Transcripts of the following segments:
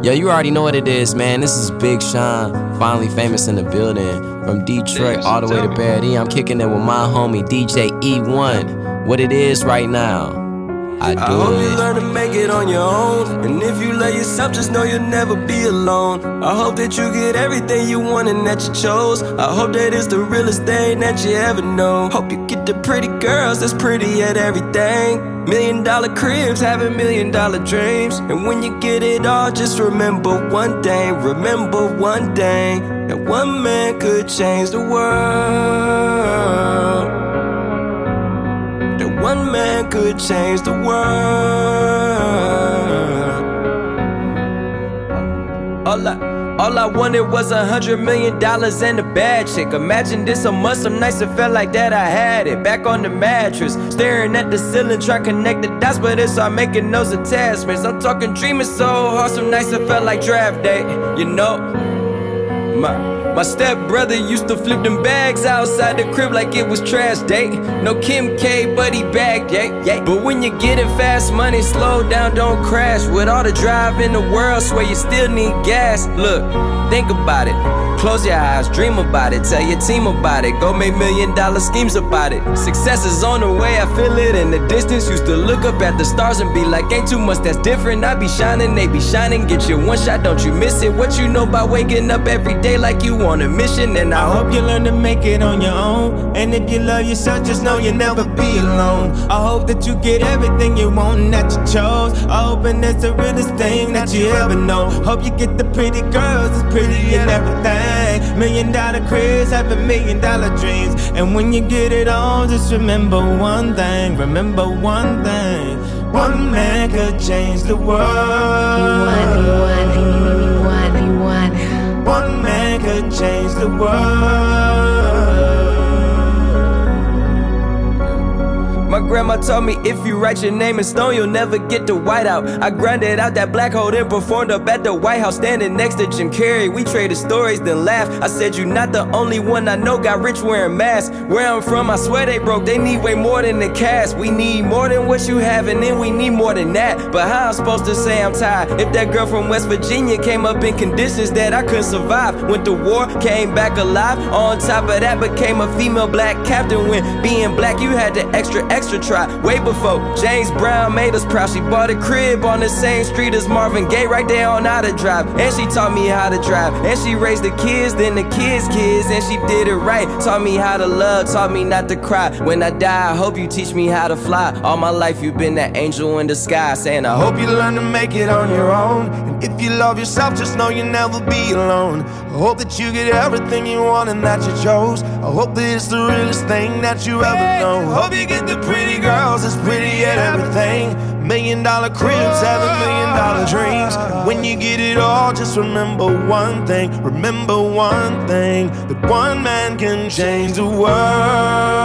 Yo, you already know what it is, man. This is Big Sean, finally famous in the building. From Detroit all the way to Paradis, I'm kicking it with my homie DJ E1. What it is right now. I do I hope it. you learn to make it on your own. And if you love yourself, just know you'll never be alone. I hope that you get everything you want and that you chose. I hope that it's the realest thing that you ever know. Hope you get the pretty girls that's pretty at everything. Million dollar cribs, having million dollar dreams. And when you get it all, just remember one thing. Remember one thing. That one man could change the world That one man could change the world. All I, all I wanted was a hundred million dollars and a bad chick. Imagine this a month, some nights it felt like that I had it. Back on the mattress, staring at the ceiling, trying to connect the dots, but it's all making those attachments. I'm talking dreaming so hard, some nights it felt like draft day, you know. My my stepbrother used to flip them bags outside the crib like it was trash day. No Kim K, but he bagged, yeah, yeah. But when you're getting fast money, slow down, don't crash. With all the drive in the world, swear you still need gas. Look, think about it. Close your eyes, dream about it, tell your team about it. Go make million dollar schemes about it. Success is on the way, I feel it in the distance. Used to look up at the stars and be like, ain't too much that's different. I be shining, they be shining. Get your one shot, don't you miss it. What you know about waking up every day like you on a mission, and I hope you learn to make it on your own. And if you love yourself, just know you'll never be alone. I hope that you get everything you want and that you chose. I hope and that's the realest thing that you ever know. Hope you get the pretty girls, it's pretty and everything. Million dollar cribs, a million dollar dreams. And when you get it all, just remember one thing. Remember one thing. One man could change the world. You want, you want, you want, you want. One man could change the world. My grandma told me if you write your name in stone, you'll never get the white out. I grinded out that black hole, then performed up at the White House, standing next to Jim Carrey. We traded stories, then laughed. I said, You're not the only one I know got rich wearing masks. Where I'm from, I swear they broke. They need way more than the cash. We need more than what you have, and then we need more than that. But how I'm supposed to say I'm tired if that girl from West Virginia came up in conditions that I couldn't survive? Went to war, came back alive. On top of that, became a female black captain. When being black, you had the extra extra try. Way before James Brown made us proud. She bought a crib on the same street as Marvin Gaye, right there on Outer Drive. And she taught me how to drive. And she raised the kids, then the kids' kids. And she did it right. Taught me how to love, taught me not to cry. When I die, I hope you teach me how to fly. All my life, you've been that angel in the sky. Saying, I hope you learn to make it on your own. And if you love yourself, just know you'll never be alone. I hope that you get everything you want and that you chose. I hope that it's the realest thing that you ever know. Hope you get the pretty girls that's pretty at everything. Million dollar cribs, have a million dollar dreams. When you get it all, just remember one thing. Remember one thing that one man can change the world.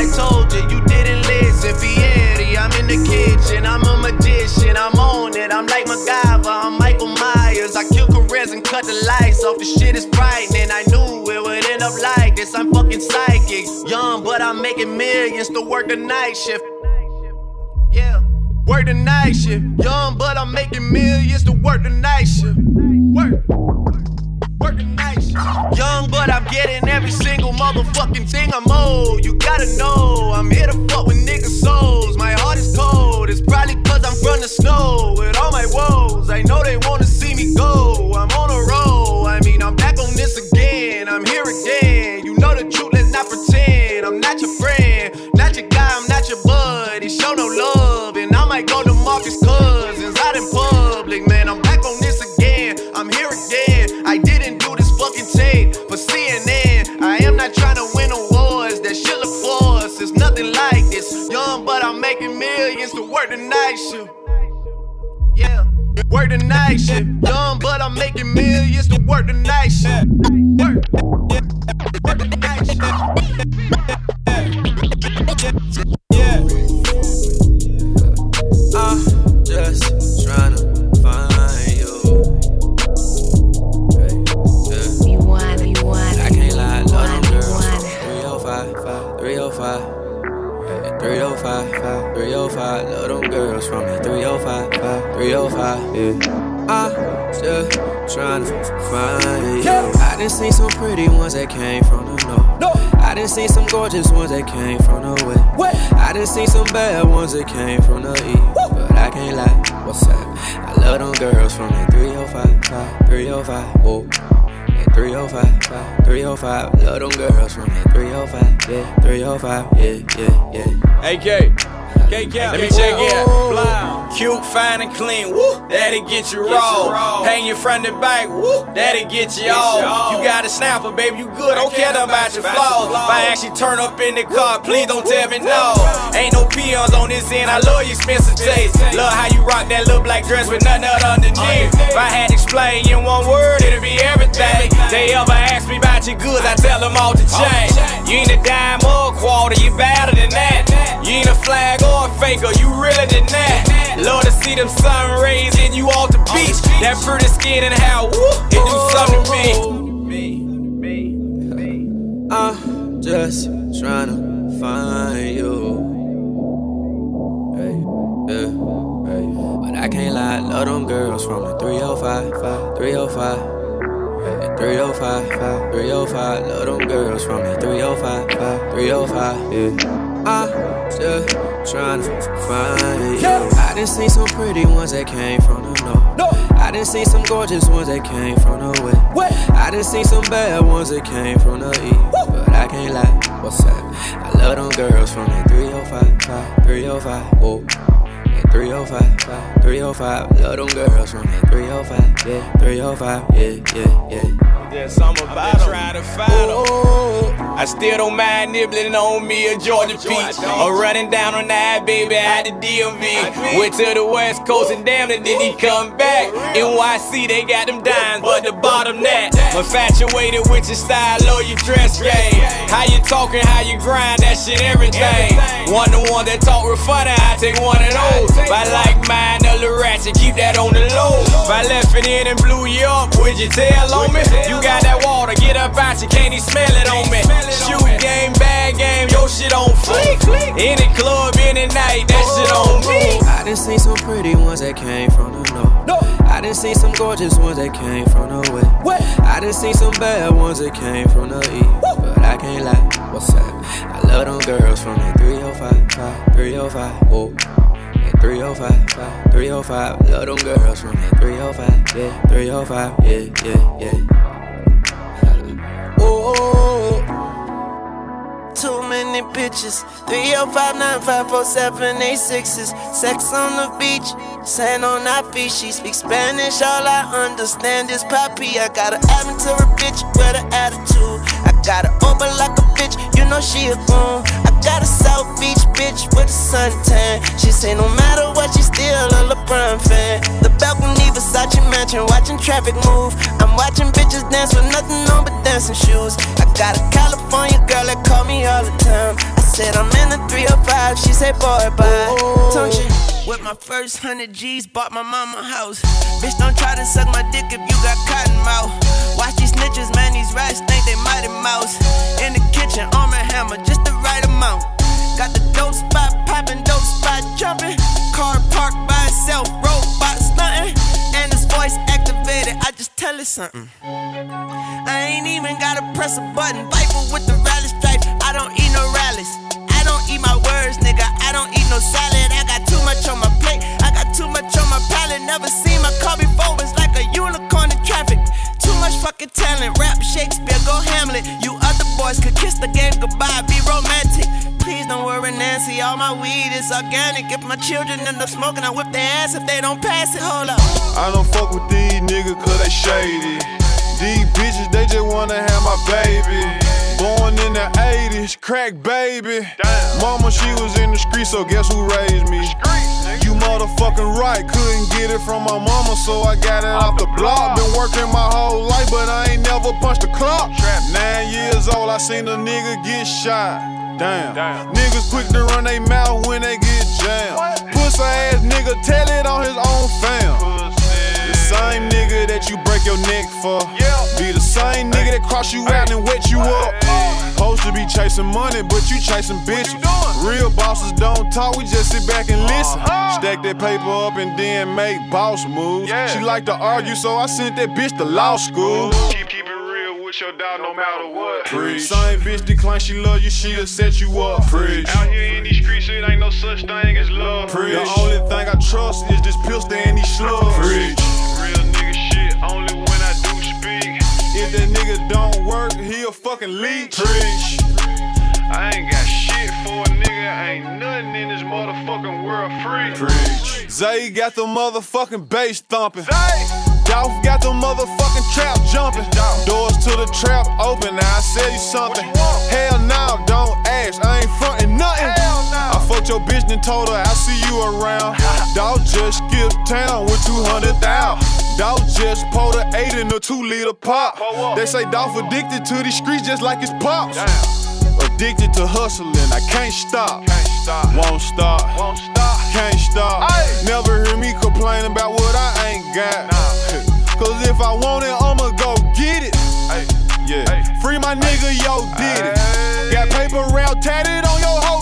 I told you. You didn't listen. Fieri, I'm in the kitchen. I'm a magician. I'm on it. I'm like MacGyver. I'm Michael Myers. I kill careers and cut the lights off. The shit is frightening. I knew it would end up like this. I'm fucking psychic. Young, but I'm making millions to work the night shift. Yeah. Work the night shift. Young, but I'm making millions to work the night shift. Work. Work the night. Young, but I'm getting every single motherfucking thing I'm owed. You gotta know, I'm here to fuck with niggas' souls. My heart is cold. It's probably cause I'm from the snow. With all my woes, I know they night shift. Yeah. work the night shift. Dumb, but I'm making millions to work the night shift. 305, 305, love them girls from that 305, yeah, 305, yeah, yeah, yeah. Hey, K, K, let me check it out. Cute, fine, and clean, woo, that'll get you raw. Hang your front and back, woo, that'll get you off. You got a snapper, baby, you good, don't care about your flaws. If I actually turn up in the car, please don't tell me no. Ain't no peons on this end, I love your expensive taste. Love how you rock that little black dress with nothing else underneath. If I had to explain in one word, it'd be everything. They ever ask me about your goods, I tell them all to change. You ain't a dime or a quarter, you better than that. You ain't a flag a faker, you realer than that. Love to see them sun rays and you off the beach. That pretty skin and how woo, it do something to me. I'm just trying to find you. Hey, yeah. But I can't lie, love them girls from the 305, 305. 305, 305, love them girls from the 305, 305, yeah. Just trying to find you. I done seen some pretty ones that came from the north. I done seen some gorgeous ones that came from the west. I done seen some bad ones that came from the east. But I can't lie, what's up? I love them girls from the 305, 305, whoa. Yeah, 305, 305, love them girls from the 305, yeah, 305, yeah, yeah, yeah. There's something about I'm trying to find them. I still don't mind nibbling on me a Georgia peach. Or running down on that baby at the DMV. Went to the West Coast and damn it, did he come back? NYC, they got them dimes, but the bottom that. Infatuated with your style or your dress game. How you talking, how you grind, that shit everything. One the one that talk real funny, I take one of those. If I like mine, a little ratchet, keep that on the low. If I left it in and blew you up, would you tell on me? You got that water, get up out, you can't even smell it on me. Shoot game, bad game, your shit on fleek. Any club, any night, that shit on me. I done seen some pretty ones that came from the north. I done seen some gorgeous ones that came from the west. I done seen some bad ones that came from the east. But I can't lie, what's up? I love them girls from the 305, 305, whoa. Yeah, 305, 305, love them girls from the 305, yeah, 305, yeah, yeah, yeah. Oh, too many bitches. 305-954-786s. Sex on the beach, sand on our feet. She speaks Spanish, all I understand is papi. I got an Aventura bitch with an attitude. I got her over like a bitch, you know she a goon. I got a South Beach bitch with a suntan. She say no matter what, she still a LeBron fan. The balcony Versace mansion, watching traffic move. I'm watching bitches dance with nothing on but dancing shoes. I got a California girl that call me all the time. I said I'm in the 305, she said boy bye. Don't you? With my first hundred G's, bought my mama a house. Bitch, don't try to suck my dick if you got cotton mouth. Watch these snitches, man, these rats think they mighty mouse. In the kitchen, arm and hammer, just right amount. Got the dope spot popping, dope spot jumping. Car parked by itself, robot stunting. And his voice activated, I just tell it something. I ain't even gotta press a button. Viper with the rally stripe, I don't eat no rallies. I don't eat my words, nigga. I don't eat no salad. I got too much on my plate. I got too much on my palate. Never seen my car before. It's like a unicorn in traffic. Too much fucking talent. Rap Shakespeare, go Hamlet. You boys could kiss the game goodbye. Be romantic. Please don't worry, Nancy. All my weed is organic. If my children end up smoking, I whip their ass if they don't pass it. Hold up. I don't fuck with these niggas cause they shady. These bitches, they just wanna have my baby. Born in the 80s, crack baby. Mama, she was in the street, so guess who raised me? You motherfucking right. Couldn't get it from my mama, so I got it off the block. Been working my whole life, but I ain't never punched a clock. Trap. Nine years old, I seen a nigga get shot. Damn. Niggas quick to run their mouth when they get jammed. Pussy ass nigga, tell it on his own fam. Same nigga that you break your neck for. Be the same nigga that cross you out and wet you up. Supposed to be chasing money, but you chasing bitches. Real bosses don't talk, we just sit back and listen. Uh-huh. Stack that paper up and then make boss moves. She like to argue, so I sent that bitch to law school. Keep, keep it real with your dog no matter what. Preach. Same bitch decline, she love you, she'll set you up. Preach. Out here in these streets, it ain't no such thing as love. Preach. The only thing I trust is this pistol and these slugs. Preach. Real nigga shit, only when I do speak. If that nigga don't work, he a fucking leech. Preach. I ain't got shit for a nigga, ain't nothing in this motherfucking world free. Preach. Zay got the motherfucking bass thumping. Zay. Dolph got the motherfucking trap jumping. Doors to the trap open, now I sell you something. Hell no, don't ask, I ain't frontin' nothing. I fucked your bitch and told her I see you around. Dog just skipped town with 200,000. Dog just pulled a 8 in a 2 liter pop. They say Dolph addicted to these streets just like his pops. Addicted to hustling, I can't stop. Won't stop. Can't stop. Never hear me complain about what I ain't got. Cause if I want it, I'ma go get it. Yeah. Free my nigga, yo, did it. Got paper round tatted on your titty.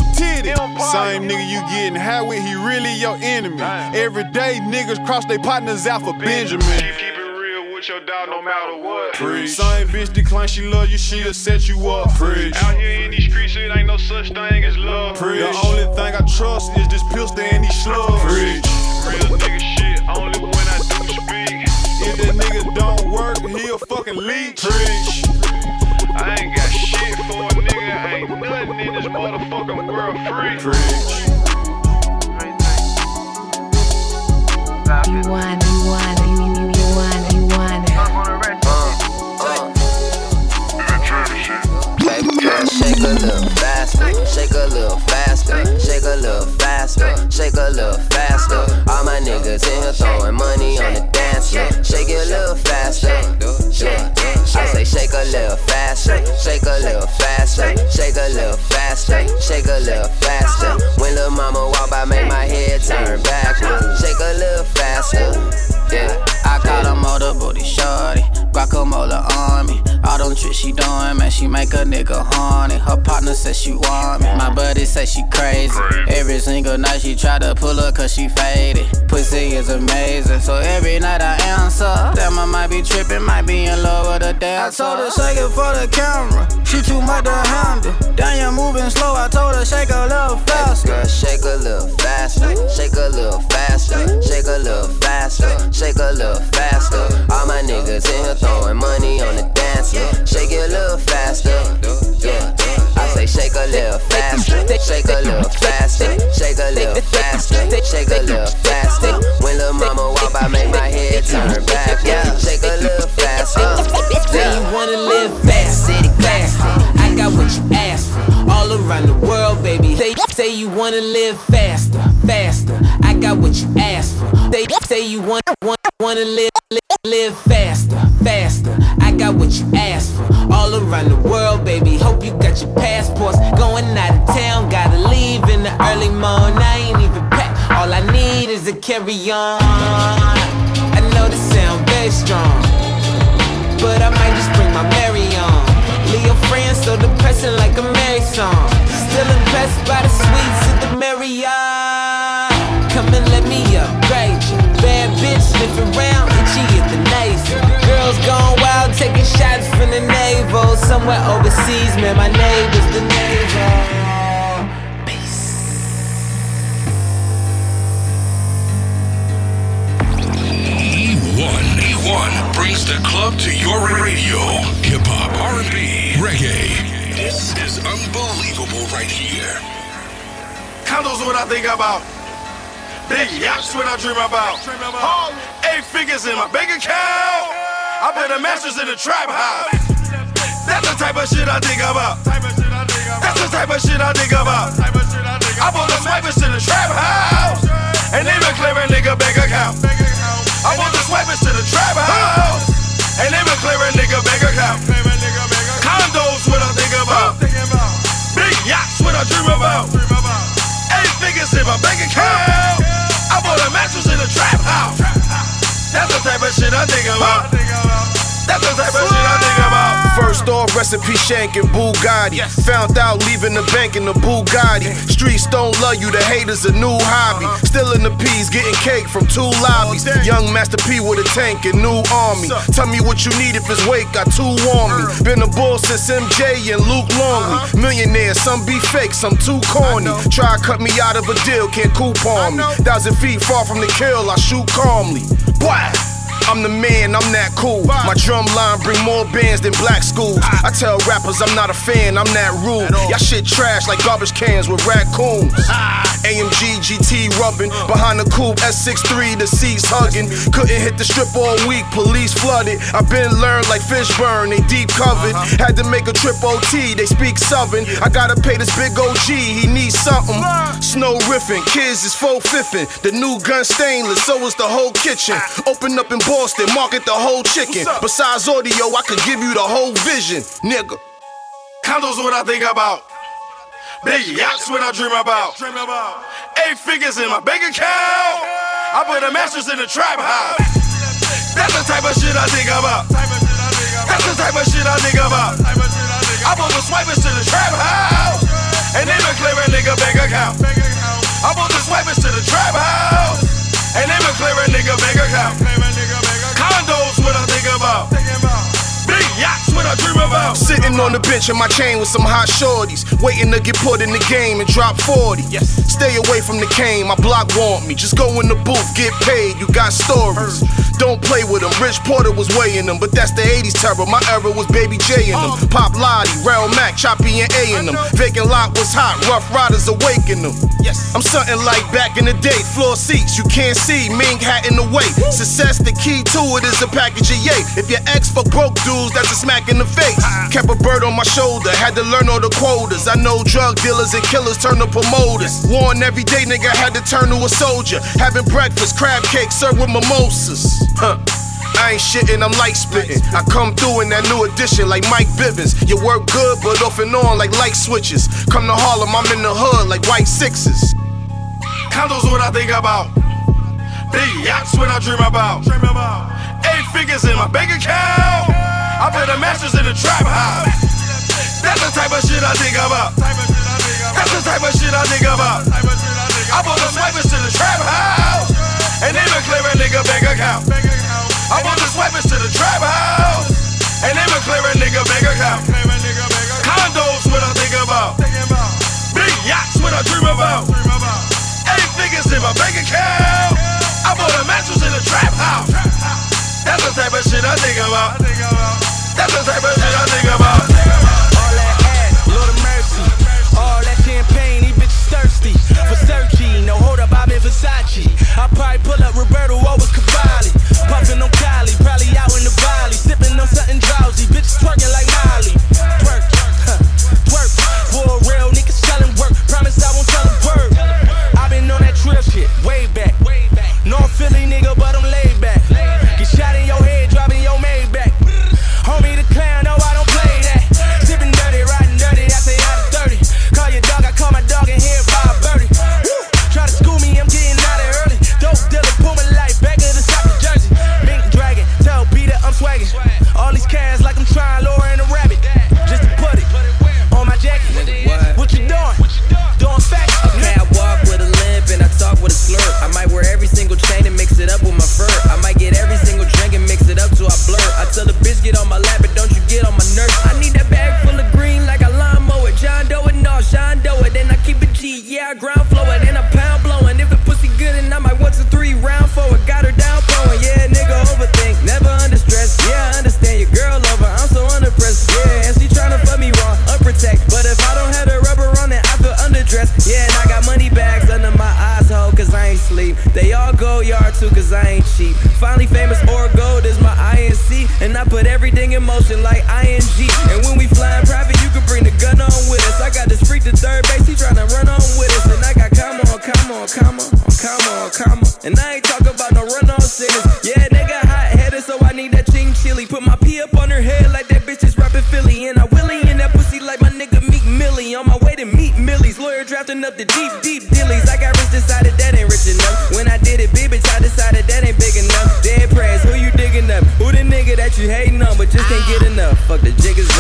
Same nigga you getting high with, he really your enemy. Every day niggas cross their partners out for Benjamin. Keep, keep it real with your dog no matter what. Preach. Same bitch decline, she love you, she'll set you up. Preach. Out here in these streets, it ain't no such thing as love. Preach. The only thing I trust is this pistol and these slugs. Preach. Real nigga shit, only when I do speak. If that nigga don't work, he a fucking leech. Preach. I ain't got shit for a nigga, ain't nothing in this motherfucking world free. Preach. You want, you want, you, you, you want, you want. Uh, uh. Baby shake a little faster, shake a little faster, shake a little faster, shake a little faster. All my niggas in here throwing money on the dance floor. Shake it a little faster. Yeah. I say shake a little faster, shake a little faster, shake a little faster, shake a little faster. When little mama walk by, make my head turn backwards. Shake a little faster. Yeah, I call her motor booty shorty, guacamole on me. All them tricks she doing, man, she make a nigga horny. Her partner says she want me, my buddy say she crazy. Every single night she try to pull up cause she faded. Pussy is amazing, so every night I answer. Damn, I might be tripping, might be in love with a dancer. I told her shake it for the camera, she too much to handle. Damn, you're moving slow, I told her shake a little faster. Girl, shake a little faster, shake a little faster, shake a little faster, shake a little faster. All my niggas in here throwing money on the dance floor. Shake it a little faster, yeah. I say shake a little faster, shake a little faster, shake a little faster, shake a little faster. When little mama walk by, make my head turn back. Yeah, shake a little faster. Say you wanna live fast, city fast. I got what you asked for. All around the world, baby. Say, say you wanna live faster, faster. Got what you asked for. They say you want, want, wanna live, live, live faster, faster. I got what you asked for. All around the world, baby. Hope you got your passports. Going out of town, gotta leave in the early morning. I ain't even packed. All I need is a carry on. I know this sound very strong. But I might just bring my Mary on. Your friends so depressing like a Mary song. Still impressed by the sweet. Come and let me upgrade you. Bad bitch sniffing around, itchy at the nasal. Girls gone wild, taking shots from the navel. Somewhere overseas, man, my neighbor's the naval. Peace. E1. E1 brings the club to your radio. Hip hop, R&B, reggae. This is unbelievable right here. Condos what I think about. Big yachts what I dream about. Eight figures in my bank account. I put a mattress in the trap house. That's the type of shit I think about. That's the type of shit I think about. I put the swipers in the trap house. and even clearing nigga bank account. I want the swipers to the trap house, and even clearing nigga bank account. Condos, what I think about. Big yachts, what I dream about. Shit I think about. That's the type of shit I think about. First off, recipe Shank and Bugatti. Found out leaving the bank in the Bugatti. Streets don't love you, the haters a new hobby. Uh-huh. Still in the peas, getting cake from two lobbies. Young Master P with a tank and new army. Tell me what you need if it's weight, got two on me. Uh-huh. Been a bull since MJ and Luke Longley. Uh-huh. Millionaire, some be fake, some too corny. Try cut me out of a deal, can't coupon me. Thousand feet far from the kill, I shoot calmly. Blah! I'm the man, I'm that cool. My drum line bring more bands than black schools. I tell rappers I'm not a fan, I'm that rude. Y'all shit trash like garbage cans with raccoons. AMG GT rubbing behind the coupe S63, the seats hugging. Couldn't hit the strip all week, police flooded. i been learned like Fishburne, they deep covered. Had to make a trip OT, they speak Southern. I gotta pay this big OG, he needs something. Snow riffing, kids is full fiffing. The new gun stainless, so is the whole kitchen. Open up and in Boston, market the whole chicken. Besides audio, I could give you the whole vision, nigga. Condos what I think about. Big yachts what I dream about. Eight figures in my bank account. I put a mattress in the trap house. That's the type of shit I think about. That's the type of shit I think about. I put the swipers to the trap house. And they been clearing nigga bank account. I put the swipers to the trap house. And they been clearing nigga bank account. Condos what I think about. Big yachts what I dream about. Sitting on the bench in my chain with some hot shorties, waiting to get put in the game and drop 40. Yes. Stay away from the cane, my block want me. Just go in the booth, get paid, you got stories. Don't play with them. Rich Porter was weighing them, but that's the 80s terror. My era was Baby J in them. Pop Lottie, Rail Mac, Choppy and A in them. Vacant lot was hot, Rough Riders awaken them. Yes. I'm something like back in the day, floor seats, you can't see, Ming hat in the way. Success, the key to it is a package of yay. If your ex for broke dudes, that's a smack in the face. Kept a bird on my shoulder, had to learn all the quotas. I know drug dealers and killers turn to promoters. Warn every day, nigga had to turn to a soldier. Having breakfast, crab cake served with mimosas. Huh. I ain't shitting, I'm light spitting. I come through in that new edition like Mike Bivins. You work good, but off and on like light switches. Come to Harlem, I'm in the hood like white sixes. Condos what I think about. Big yachts what I dream about. Eight figures in my bank account. I put a mattress in the trap house. That's the type of shit I think about. That's the type of shit I think about. I put the swipers to the trap house. And they been clearing nigga bank account. I put the swipers to the trap house. And they been clearing nigga bank account. Condos what I think about. Big yachts what I dream about. Eight figures in my bank account. I bought a mattress in a trap house. That's the type of shit I think about. That's the type of shit I think about. All that ass, Lord of mercy. All that champagne, these bitches thirsty. Versace, no hold up, in Versace. I probably pull up Roberto over Cavalli. Fuck the up.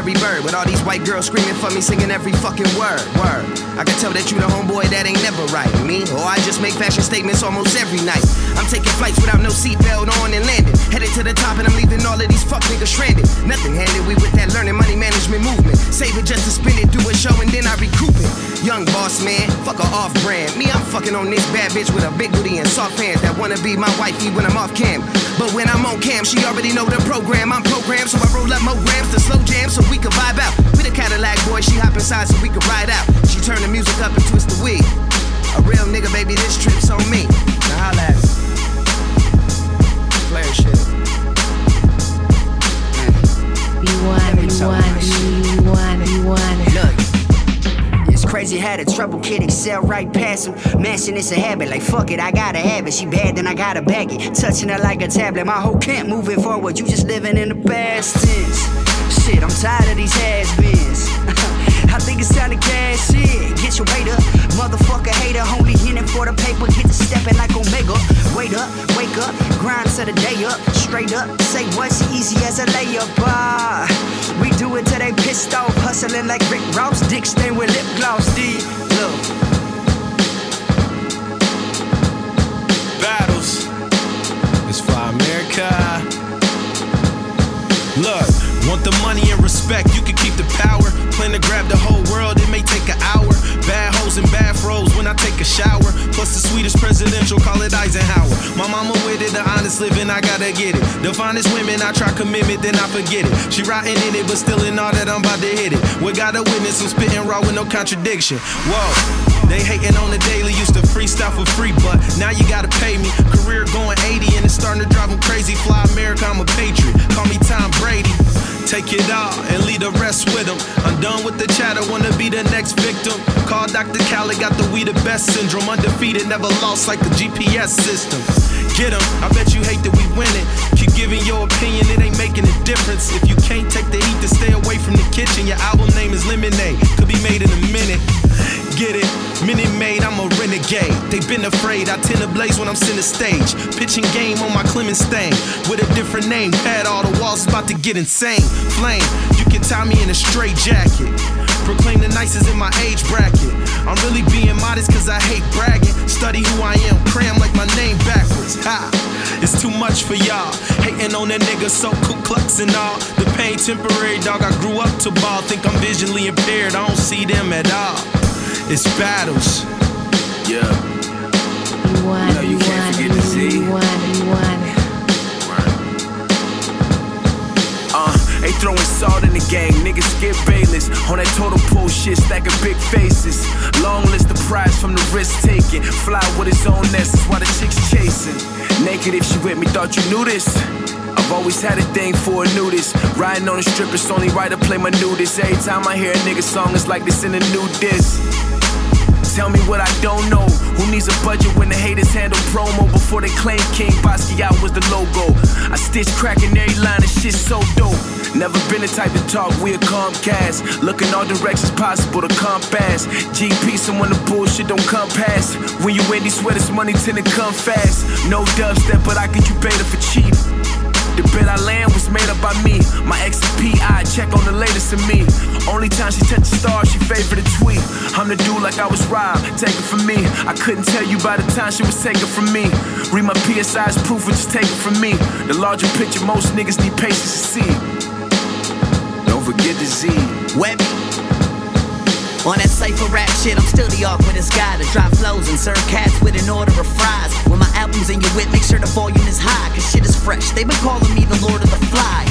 Larry Bird, with all these white girls screaming for me, singing every fucking word, word. I can tell that you the homeboy that ain't never right. Me, or I just make fashion statements almost every night. I'm taking flights without no seatbelt on and landing. Headed to the top and I'm leaving all of these fuck niggas stranded. Nothing handed, we with that learning money management movement. Save it just to spend it, do a show and then I recoup it. Young boss man, fuck a off brand. Me, I'm fucking on this bad bitch with a big booty and soft pants that wanna be my wifey when I'm off cam. But when I'm on cam, she already know the program. I'm programmed, so I roll up more grams to slow jam she so we can ride out. She turn the music up and twist the weed. A real nigga, baby, this trip's on me. Now holla at me. Player mm. shit. You want you want you want you want. Look. It's crazy how the trouble kid excel right past him. Mansion, it's a habit. Like, fuck it, I gotta have it. She bad, then I gotta bag it. Touching her like a tablet. My whole camp moving forward. You just living in the past tense. Shit, I'm tired of these has-beens. Get your weight up. Motherfucker hater, only in it for the paper. Get to stepping like Omega. Wait up, wake up, grind to the day up. Straight up, say what's easy as a layup. Ah, we do it till they pissed off. Hustling like Rick Ross. Dick stained with lip gloss. D. I gotta get it. The finest women, I try commitment, then I forget it. She rotting in it, but still in all that I'm about to hit it. We got a witness, I'm spitting raw with no contradiction. Whoa. They hating on the daily, used to freestyle for free, but now you gotta pay me. Career going 80 and it's starting to drive them crazy. Fly America, I'm a patriot. Call me Tom Brady. Take it all and leave the rest with them. I'm done with the chatter, wanna be the next victim. Call Dr. Khaled, got the we the best syndrome. Undefeated, never lost like the GPS system. Get 'em, I bet you hate that we win it. Keep giving your opinion, it ain't making a difference. If you can't take the heat, to stay away from the kitchen. Your album name is Lemonade, could be made in a minute. Get it? Minute Maid, I'm a renegade. They've been afraid, I tend to blaze when I'm center stage. Pitching game on my Clemens stain. With a different name, pad all the walls about to get insane. Flame, you can tie me in a straight jacket. Proclaim the nicest in my age bracket. I'm really being modest cause I hate bragging. Study who I am, cram like my name backwards. Ha! It's too much for y'all. Hating on that nigga so Ku Klux and all. The pain temporary, dog. I grew up to ball. Think I'm visually impaired, I don't see them at all. It's battles. Yeah. know it, you you can't want forget to see. you it, you want. Uh, they throwing salt in the game, niggas skip Bayless. On that total pool shit, stacking big faces. Long list of prize from the risk taking. Fly with his own nest, is why the chicks chasing. Naked if she with me, thought you knew this. I've always had a thing for a nudist. Riding on the strip, it's only right to play my nudist. Every time I hear a nigga song, it's like this in a new disc. Tell me what I don't know. Who needs a budget when the haters handle promo before they claim King Basquiat was the logo? I stitch cracking every line, of shit so dope. Never been the type to talk, we a Comcast. Look in all directions possible to come compass. GP, someone the bullshit don't come past. When you in these sweaters, money tend to come fast. No dubstep, but I get you better for cheap. The bed I land was made up by me. My ex PI check on the latest of me. Only time she touched the star, she favored a tweet. I'm the dude like I was robbed, take it from me. I couldn't tell you by the time she was taken from me. Read my PSI's proof and just take it from me. The larger picture, most niggas need patience to see. Don't forget the Z. Webby. On that cypher rap shit, I'm still the awkwardest guy to drop flows and serve cats with an order of fries. When my album's in your whip, make sure the volume is high, cause shit is fresh. They've been calling me the Lord of the Fly.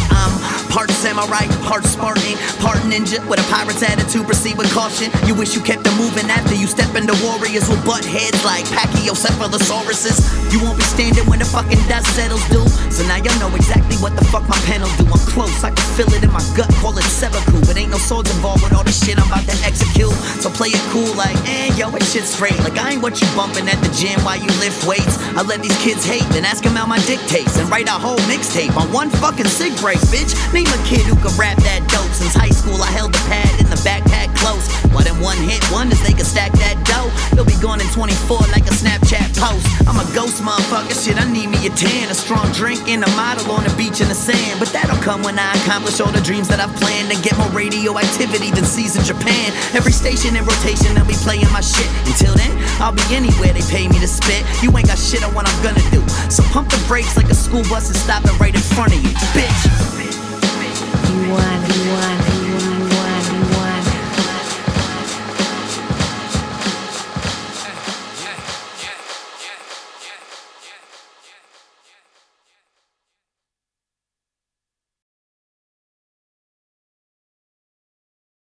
Part samurai, part Spartan, part ninja, with a pirate's attitude, proceed with caution. You wish you kept it moving after you step into warriors with butt heads like Pachycephalosauruses. You won't be standing when the fucking dust settles, dude. So now y'all know exactly what the fuck my pen will do. I'm close, I can feel it in my gut, call it Seppuku. But ain't no swords involved with all the shit I'm about to execute. So play it cool like, eh, yo, it shit's straight. Like I ain't what you bumping at the gym while you lift weights. I let these kids hate, then ask them out my dictates and write a whole mixtape on one fucking sig break, bitch. Name a kid who could rap that dope. Since high school, I held the pad in the backpack close. What them one hit wonders, they can stack that dough. They'll be gone in 24 like a Snapchat post. I'm a ghost motherfucker, shit, I need me a tan. A strong drink and a model on the beach in the sand. But that'll come when I accomplish all the dreams that I've planned and get more radioactivity than seas in Japan. Every station in rotation, they'll be playing my shit. Until then, I'll be anywhere they pay me to spit. You ain't got shit on what I'm gonna do. So pump the brakes like a school bus and stop it right in front of you, bitch. You want,